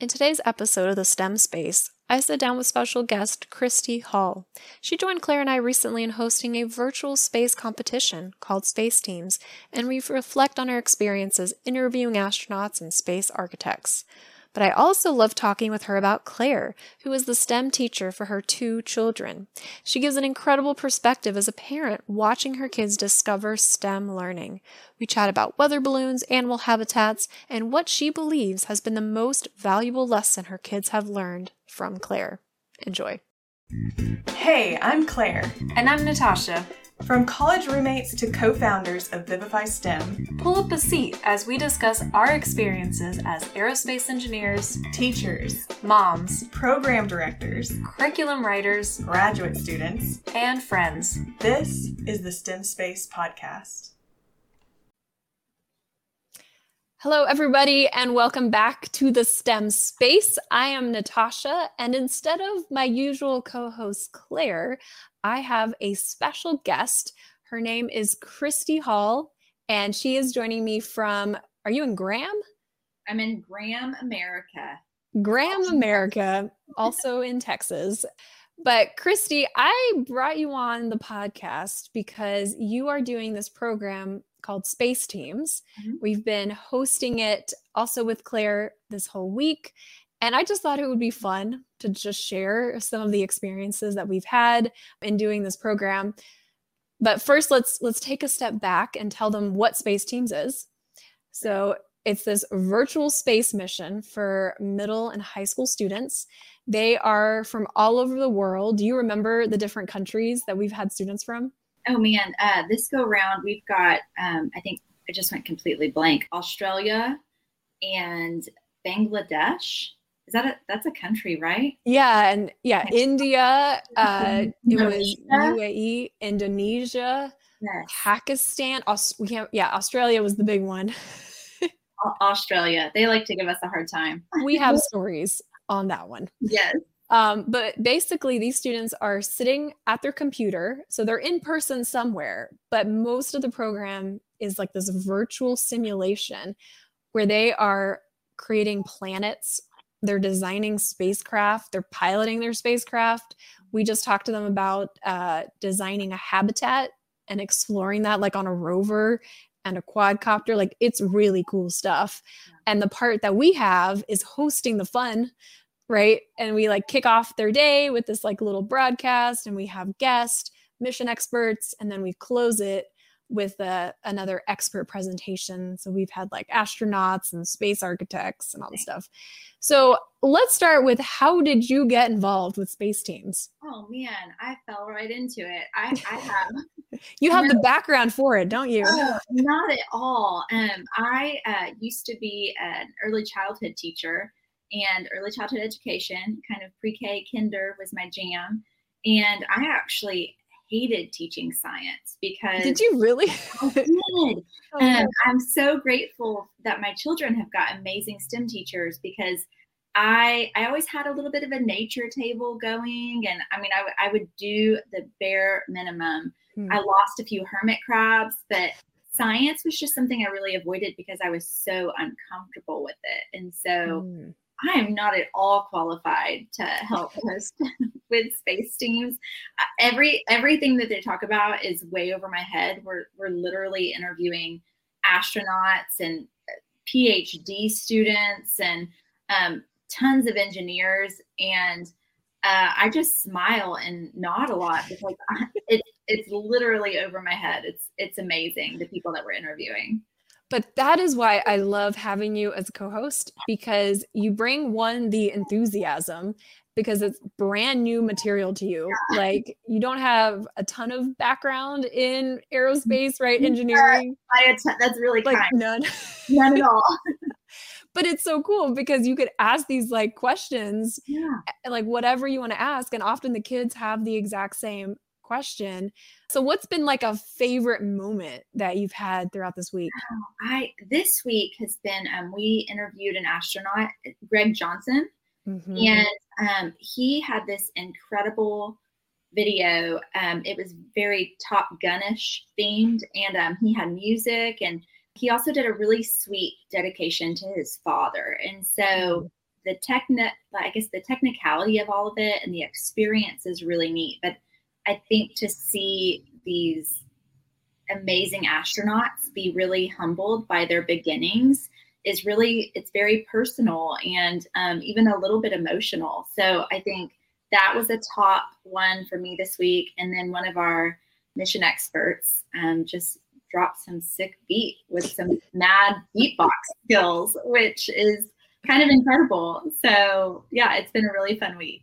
In today's episode of the STEM Space, I sit down with special guest Christy Hall. She joined Claire and I recently in hosting a virtual space competition called Space Teams, and we reflect on our experiences interviewing astronauts and space architects. But I also love talking with her about Claire, who is the STEM teacher for her two children. She gives an incredible perspective as a parent watching her kids discover STEM learning. We chat about weather balloons, animal habitats, and what she believes has been the most valuable lesson her kids have learned from Claire. Enjoy. Hey, I'm Claire. And I'm Natasha. From college roommates to co founders of Vivify STEM, pull up a seat as we discuss our experiences as aerospace engineers, teachers, moms, program directors, curriculum writers, graduate students, and friends. This is the STEM Space Podcast. Hello, everybody, and welcome back to the STEM space. I am Natasha, and instead of my usual co host, Claire, I have a special guest. Her name is Christy Hall, and she is joining me from, are you in Graham? I'm in Graham, America. Graham, America, also in Texas. But Christy, I brought you on the podcast because you are doing this program called Space Teams. Mm-hmm. We've been hosting it also with Claire this whole week. And I just thought it would be fun to just share some of the experiences that we've had in doing this program. But first let's let's take a step back and tell them what Space Teams is. So it's this virtual space mission for middle and high school students. They are from all over the world. Do you remember the different countries that we've had students from? Oh man, uh, this go round we've got um, I think I just went completely blank. Australia and Bangladesh. Is that a that's a country, right? Yeah, and yeah, India. Uh, it was UAE, Indonesia, yes. Pakistan. Aus- we can't, yeah, Australia was the big one. Australia. They like to give us a hard time. we have stories on that one. Yes. Um, but basically, these students are sitting at their computer. So they're in person somewhere, but most of the program is like this virtual simulation where they are creating planets. They're designing spacecraft, they're piloting their spacecraft. We just talked to them about uh, designing a habitat and exploring that, like on a rover and a quadcopter. Like it's really cool stuff. And the part that we have is hosting the fun right? And we like kick off their day with this like little broadcast and we have guest mission experts and then we close it with a, another expert presentation. So we've had like astronauts and space architects and all this stuff. So let's start with how did you get involved with space teams? Oh man, I fell right into it. I, I have. you have the background for it, don't you? Oh, not at all. Um, I uh, used to be an early childhood teacher and early childhood education, kind of pre K, kinder was my jam. And I actually hated teaching science because. Did you really? I did. oh, um, I'm so grateful that my children have got amazing STEM teachers because. I I always had a little bit of a nature table going, and I mean, I, w- I would do the bare minimum. Hmm. I lost a few hermit crabs, but science was just something I really avoided because I was so uncomfortable with it. And so hmm. I am not at all qualified to help host with space teams. Uh, every everything that they talk about is way over my head. We're we're literally interviewing astronauts and uh, PhD students and um, tons of engineers, and uh, I just smile and nod a lot because it, it's literally over my head. It's it's amazing the people that we're interviewing. But that is why I love having you as a co host because you bring one, the enthusiasm, because it's brand new material to you. Like you don't have a ton of background in aerospace, right? Engineering. I, that's really like kind. none. None at all. but it's so cool because you could ask these like questions, yeah. Eh, like whatever you want to ask. And often the kids have the exact same question. So what's been like a favorite moment that you've had throughout this week? I this week has been um, we interviewed an astronaut, Greg Johnson, mm-hmm. and um, he had this incredible video. Um, it was very Top Gunish themed, and um, he had music, and he also did a really sweet dedication to his father. And so the techni- I guess the technicality of all of it and the experience is really neat. But I think to see these amazing astronauts be really humbled by their beginnings is really it's very personal and um, even a little bit emotional. So i think that was a top one for me this week. And then one of our mission experts um, just dropped some sick beat with some mad beatbox skills which is kind of incredible. So yeah it's been a really fun week.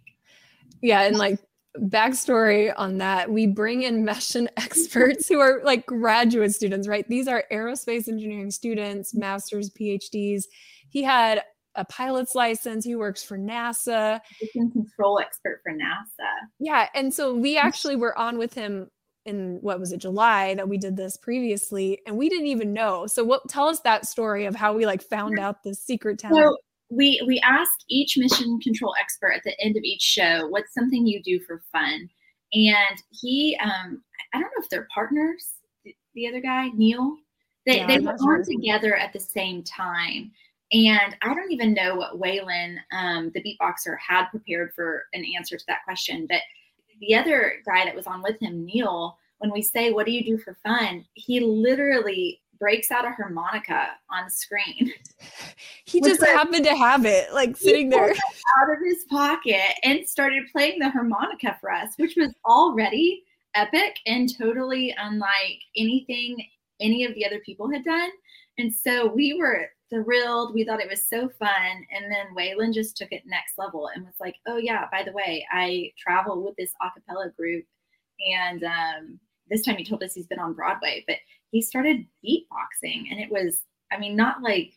Yeah and like backstory on that we bring in mission experts who are like graduate students right? These are aerospace engineering students masters phds he had a pilot's license. He works for nasa. Mission control expert for nasa. Yeah and so we actually were on with him in what was it july that we did this previously and we didn't even know. So what tell us that story of how we like found out the secret talent. so we we ask each mission control expert at the end of each show what's something you do for fun? And he um i don't know if they're partners the, the other guy neil? They, yeah, they were on together at the same time. And i don't even know what waylon um, the beatboxer had prepared for an answer to that question but the other guy that was on with him neil when we say what do you do for fun? he literally breaks out a harmonica on screen. He just happened to have it like sitting there out of his pocket and started playing the harmonica for us, which was already epic and totally unlike anything any of the other people had done. And so we were thrilled. We thought it was so fun. And then Waylon just took it next level and was like, oh, yeah, by the way, I travel with this a cappella group. And um, this time he told us he's been on Broadway, but he started beatboxing and it was i mean not like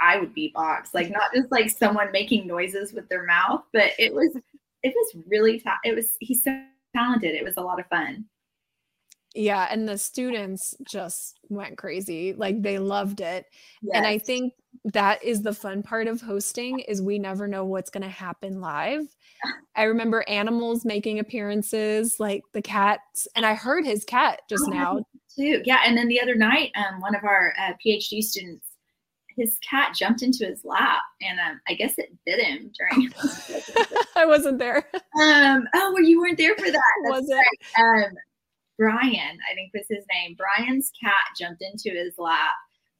i would beatbox like not just like someone making noises with their mouth but it was it was really ta- it was he's so talented. It was a lot of fun. Yeah and the students just went crazy. Like they loved it. Yes. and i think that is the fun part of hosting is we never know what's going to happen live i remember animals making appearances like the cats and i heard his cat just oh, now too. Yeah, and then the other night, um, one of our uh, PhD students, his cat jumped into his lap, and um, I guess it bit him during. I wasn't there. Um. Oh, well, you weren't there for that. was it? Right. Um, Brian, I think was his name. Brian's cat jumped into his lap,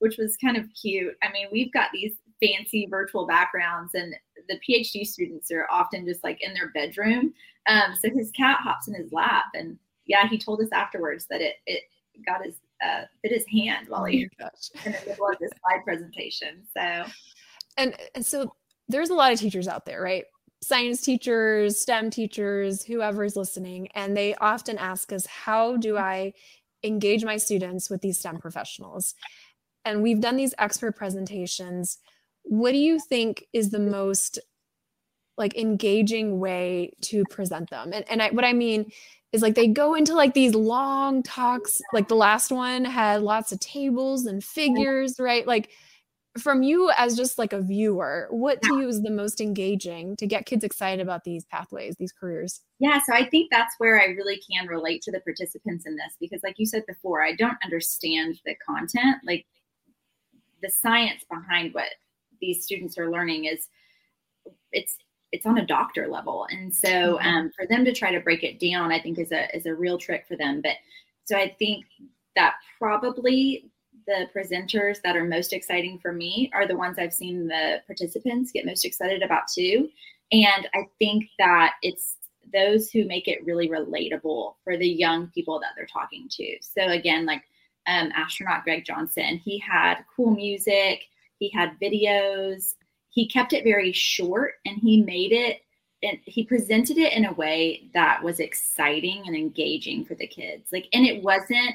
which was kind of cute. I mean, we've got these fancy virtual backgrounds, and the PhD students are often just like in their bedroom. Um, so his cat hops in his lap, and yeah, he told us afterwards that it it got his uh, bit his hand while he oh in the middle of this slide presentation. So, and and so there's a lot of teachers out there, right? Science teachers, STEM teachers, whoever's listening, and they often ask us, "How do I engage my students with these STEM professionals?" And we've done these expert presentations. What do you think is the most like engaging way to present them? And and I, what I mean is like they go into like these long talks like the last one had lots of tables and figures right like from you as just like a viewer what to you is the most engaging to get kids excited about these pathways these careers yeah so i think that's where i really can relate to the participants in this because like you said before i don't understand the content like the science behind what these students are learning is it's it's on a doctor level. And so mm-hmm. um, for them to try to break it down i think is a is a real trick for them. But so i think that probably the presenters that are most exciting for me are the ones i've seen the participants get most excited about too. And i think that it's those who make it really relatable for the young people that they're talking to. So again like um, astronaut greg johnson. He had cool music. He had videos. He kept it very short and he made it and he presented it in a way that was exciting and engaging for the kids. Like and it wasn't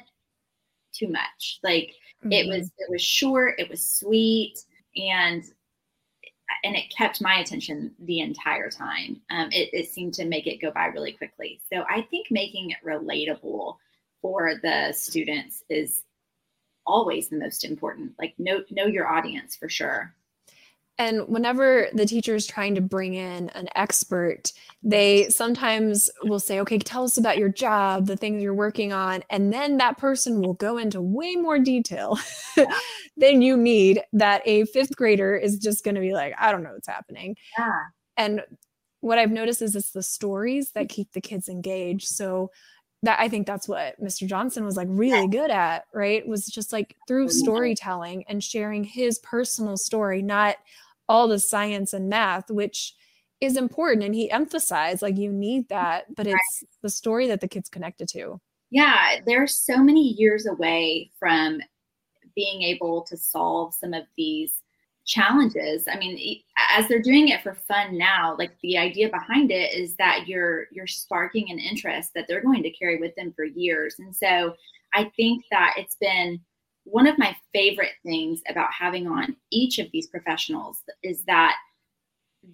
too much. Like mm-hmm. it was it was short it was sweet and and it kept my attention the entire time. Um, it, it seemed to make it go by really quickly. So i think making it relatable for the students is always the most important like know know your audience for sure And whenever the teacher is trying to bring in an expert, they sometimes will say, okay, tell us about your job, the things you're working on. And then that person will go into way more detail than you need that a fifth grader is just going to be like, I don't know what's happening. Yeah. And what I've noticed is it's the stories that keep the kids engaged. So that I think that's what Mr. Johnson was like really good at, right? Was just like through mm-hmm. storytelling and sharing his personal story, not all the science and math, which is important. And he emphasized like you need that, but it's the story that the kids connected to. Yeah, they're so many years away from being able to solve some of these challenges i mean as they're doing it for fun now like the idea behind it is that you're you're sparking an interest that they're going to carry with them for years and so i think that it's been one of my favorite things about having on each of these professionals is that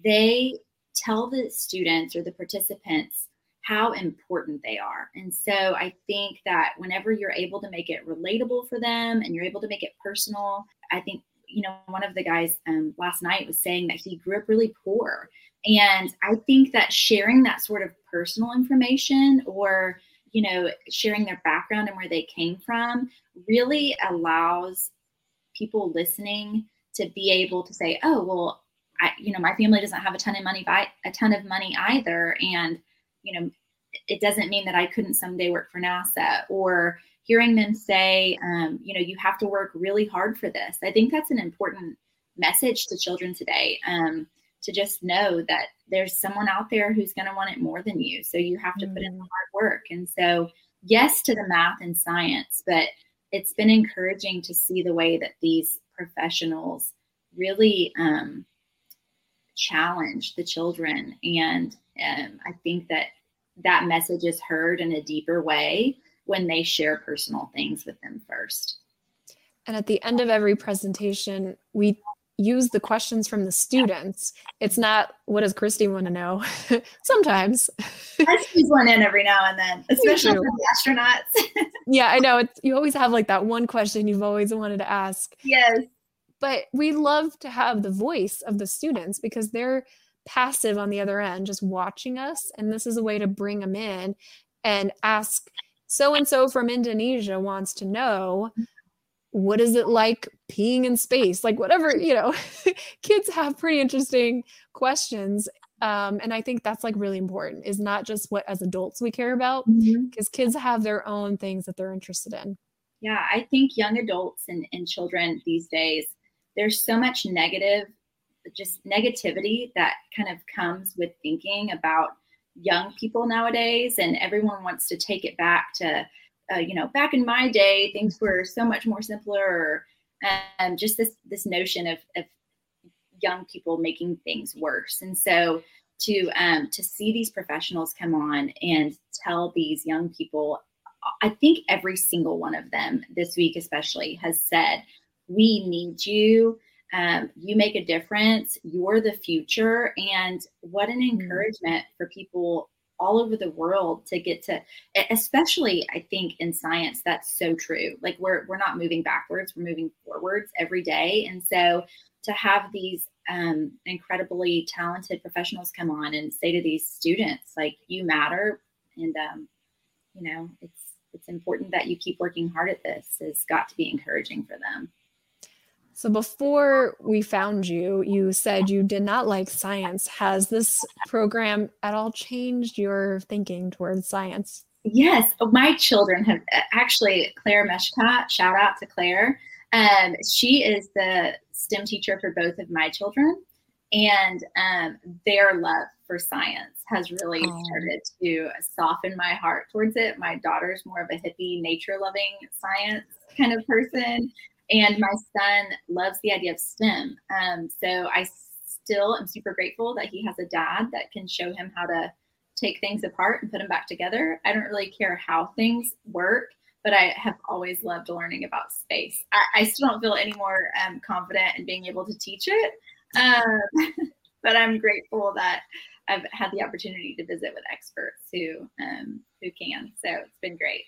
they tell the students or the participants how important they are. And so I think that whenever you're able to make it relatable for them and you're able to make it personal, I think, you know, one of the guys um, last night was saying that he grew up really poor. And I think that sharing that sort of personal information or, you know, sharing their background and where they came from really allows people listening to be able to say, oh, well, I, you know, my family doesn't have a ton of money, by a ton of money either. And, you know, it doesn't mean that I couldn't someday work for NASA or hearing them say, um, you know, you have to work really hard for this. I think that's an important message to children today um, to just know that there's someone out there who's going to want it more than you. So you have to mm. put in the mm. hard work. And so, yes to the math and science, but it's been encouraging to see the way that these professionals really um, challenge the children. And um, I think that that message is heard in a deeper way when they share personal things with them first. And at the end of every presentation, we use the questions from the students. It's not what does Christy want to know? Sometimes. I squeeze one in every now and then, especially for the astronauts. yeah, I know. It's you always have like that one question you've always wanted to ask. Yes. But we love to have the voice of the students because they're passive on the other end, just watching us. And this is a way to bring them in and ask so and so from Indonesia wants to know what is it like peeing in space? Like whatever you know kids have pretty interesting questions. Um, and i think that's like really important. Is not just what as adults we care about because mm-hmm. kids have their own things that they're interested in. Yeah i think young adults and, and children these days there's so much negative just negativity that kind of comes with thinking about young people nowadays and everyone wants to take it back to uh, you know, back in my day, things were so much more simpler. And um, just this this notion of, of young people making things worse. And so to um, to see these professionals come on and tell these young people, I think every single one of them this week, especially, has said, "We need you." Um, you make a difference. You're the future. And what an mm-hmm. encouragement for people all over the world to get to especially i think in science that's so true like we're we're not moving backwards we're moving forwards every day and so to have these um, incredibly talented professionals come on and say to these students like you matter and um, you know it's it's important that you keep working hard at this has got to be encouraging for them so before we found you, you said you did not like science. Has this program at all changed your thinking towards science? Yes, oh, my children have actually Claire Meshka. Shout out to Claire. Um, she is the STEM teacher for both of my children, and um, their love for science has really started to soften my heart towards it. My daughter's more of a hippie, nature-loving science kind of person, and my son loves the idea of STEM. Um, so I still am super grateful that he has a dad that can show him how to take things apart and put them back together. I don't really care how things work, but I have always loved learning about space. I, I still don't feel any more um, confident in being able to teach it, um, but I'm grateful that I've had the opportunity to visit with experts who um, who can. So it's been great.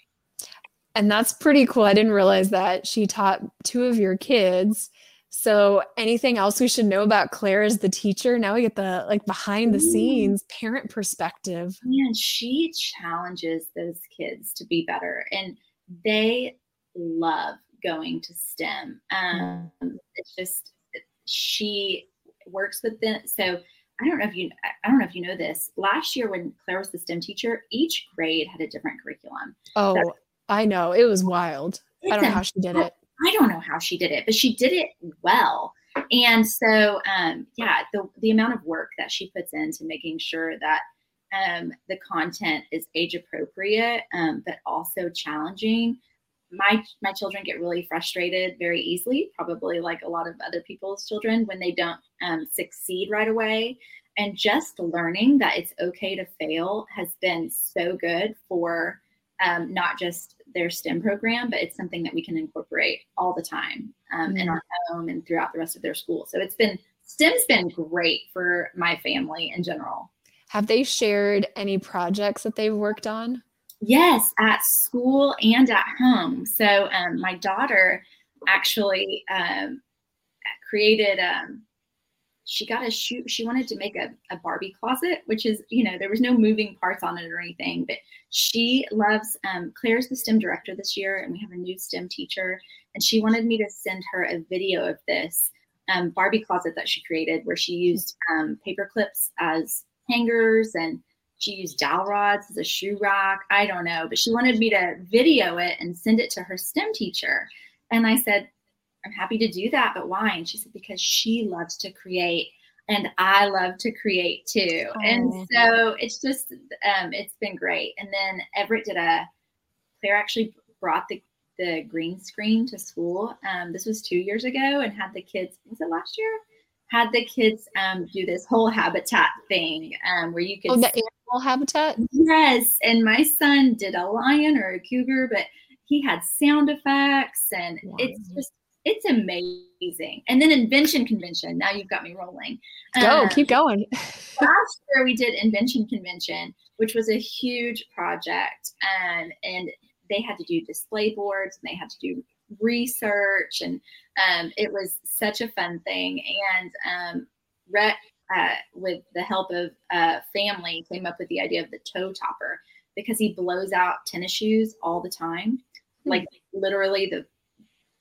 And that's pretty cool. I didn't realize that she taught two of your kids So, anything else we should know about Claire as the teacher? Now we get the like behind the scenes parent perspective. Man, she challenges those kids to be better, and they love going to STEM. Um, it's just she works with them. So I don't know if you I don't know if you know this. Last year when Claire was the STEM teacher, each grade had a different curriculum. Oh, so, I know. It was wild. I don't know how she did it. I don't know how she did it, but she did it well. And so, um, yeah, the the amount of work that she puts into making sure that um, the content is age appropriate, um, but also challenging. My my children get really frustrated very easily, probably like a lot of other people's children when they don't um, succeed right away. And just learning that it's okay to fail has been so good for um, not just their STEM program, but it's something that we can incorporate all the time um, mm-hmm. in our home and throughout the rest of their school. So it's been STEM's been great for my family in general. Have they shared any projects that they've worked on? Yes, at school and at home. So um, my daughter actually um, created um, she got a shoe she wanted to make a, a barbie closet which is you know there was no moving parts on it or anything but she loves um, claire's the stem director this year and we have a new stem teacher and she wanted me to send her a video of this um, barbie closet that she created where she used um, paper clips as hangers and she used dowel rods as a shoe rack i don't know but she wanted me to video it and send it to her stem teacher. And i said I'm happy to do that, but why? And she said, because she loves to create and I love to create too. Oh. And so it's just, um, it's been great. And then Everett did a, Claire actually brought the, the green screen to school. Um, this was two years ago and had the kids, was it last year? Had the kids um, do this whole habitat thing um, where you could. Oh, the animal habitat? Yes. And my son did a lion or a cougar, but he had sound effects and wow. it's just it's amazing. And then invention convention. Now you've got me rolling. Go, um, keep going. last year we did invention convention, which was a huge project, um, and they had to do display boards and they had to do research, and um, it was such a fun thing. And um, Rhett, uh, with the help of a family, came up with the idea of the toe topper because he blows out tennis shoes all the time. Hmm. Like literally the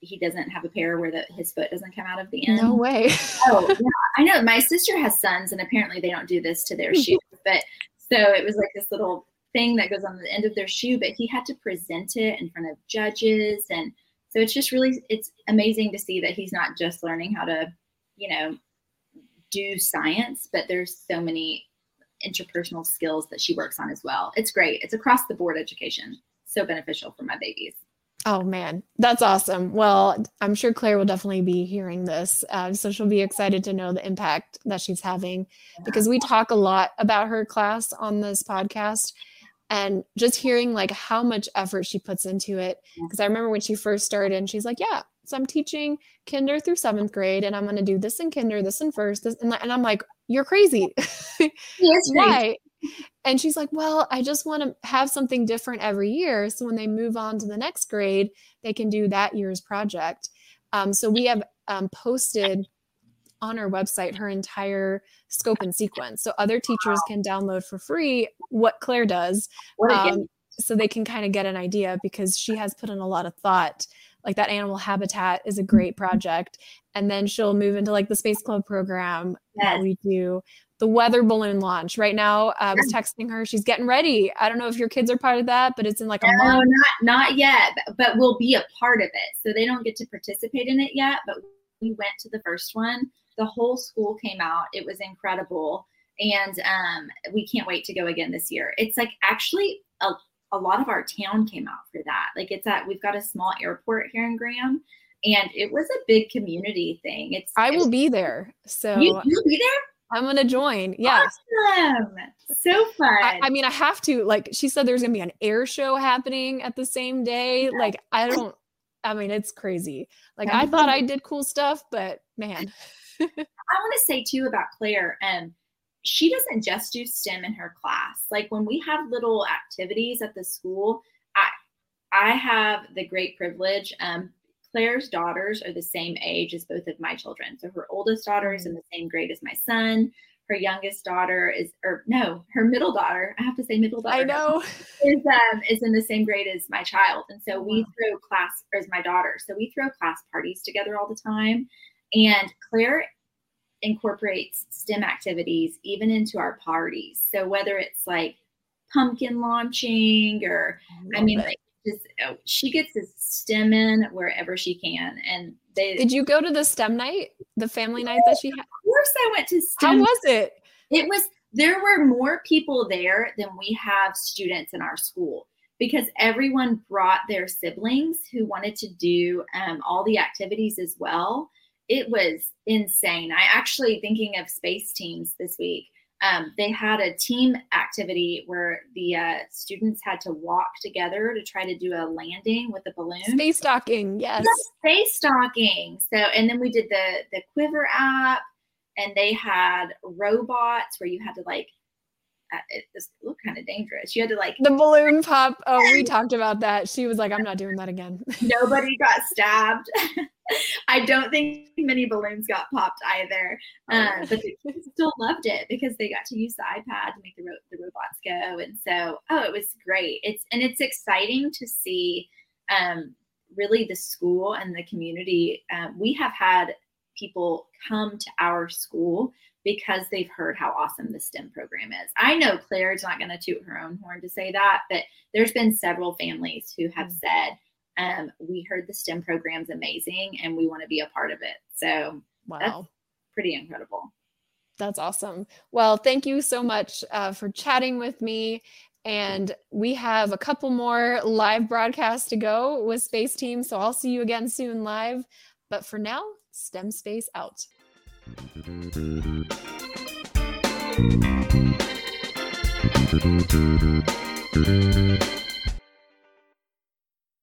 he doesn't have a pair where the, his foot doesn't come out of the end. No way. oh, yeah. I know. My sister has sons, and apparently they don't do this to their shoes. But so it was like this little thing that goes on the end of their shoe, but he had to present it in front of judges. And so it's just really, it's amazing to see that he's not just learning how to, you know, do science, but there's so many interpersonal skills that she works on as well. It's great. It's across the board education. So beneficial for my babies. Oh man, that's awesome. Well, I'm sure Claire will definitely be hearing this. Uh, so she'll be excited to know the impact that she's having because we talk a lot about her class on this podcast and just hearing like how much effort she puts into it. Because I remember when she first started and she's like, yeah, so I'm teaching kinder through seventh grade and I'm going to do this in kinder, this in first, this, and, and I'm like, you're crazy. Yes, Why? And she's like, Well, I just want to have something different every year. So when they move on to the next grade, they can do that year's project. Um, so we have um, posted on our website her entire scope and sequence. So other teachers can download for free what Claire does. Um, so they can kind of get an idea because she has put in a lot of thought. Like that animal habitat is a great project. And then she'll move into like the Space Club program yes. that we do the weather balloon launch right now. Uh, I was texting her; she's getting ready. I don't know if your kids are part of that, but it's in like a no, month. not not yet, but we'll be a part of it. So they don't get to participate in it yet, but we went to the first one. The whole school came out. It was incredible, and um, we can't wait to go again this year. It's like actually a a lot of our town came out for that. Like it's at we've got a small airport here in Graham and it was a big community thing. It's I will be there. So you, will be there? I'm gonna join. Yeah. Awesome. So fun. I, I, mean, I have to. Like she said, there's gonna be an air show happening at the same day. Like I don't. I mean, it's crazy. Like I thought I did cool stuff, but man. I want to say too about Claire. Um, she doesn't just do STEM in her class. Like when we have little activities at the school, I I have the great privilege. Um, Claire's daughters are the same age as both of my children. So her oldest daughter is in the same grade as my son. Her youngest daughter is, or no, her middle daughter. I have to say middle daughter. I know is um, is in the same grade as my child, and so we throw class or as my daughter. So we throw class parties together all the time. And Claire incorporates STEM activities even into our parties. So whether it's like pumpkin launching or I, I mean it. like just oh, she gets this STEM in wherever she can. And they did you go to the STEM night, the family night that she had? Of course, I went to STEM. How was it? It was. There were more people there than we have students in our school because everyone brought their siblings who wanted to do um, all the activities as well. It was insane. I actually thinking of space teams this week um, they had a team activity where the uh, students had to walk together to try to do a landing with a balloon. Space docking, yes. space docking. So, and then we did the the Quiver app, and they had robots where you had to like. It just looked kind of dangerous. You had to like the balloon pop. Oh, we talked about that. She was like, "I'm not doing that again." Nobody got stabbed. I don't think many balloons got popped either, uh, but the kids still loved it because they got to use the iPad to make the ro- the robots go, and so oh, it was great. It's and it's exciting to see um, really the school and the community. Um, we have had people come to our school because they've heard how awesome the STEM program is. I know Claire's not going to toot her own horn to say that, but there's been several families who have mm. said um, we heard the STEM program's amazing and we want to be a part of it. So wow. pretty incredible. That's awesome. Well, thank you so much uh, for chatting with me. And we have a couple more live broadcasts to go with Space Team. So I'll see you again soon live. But for now, STEM Space out.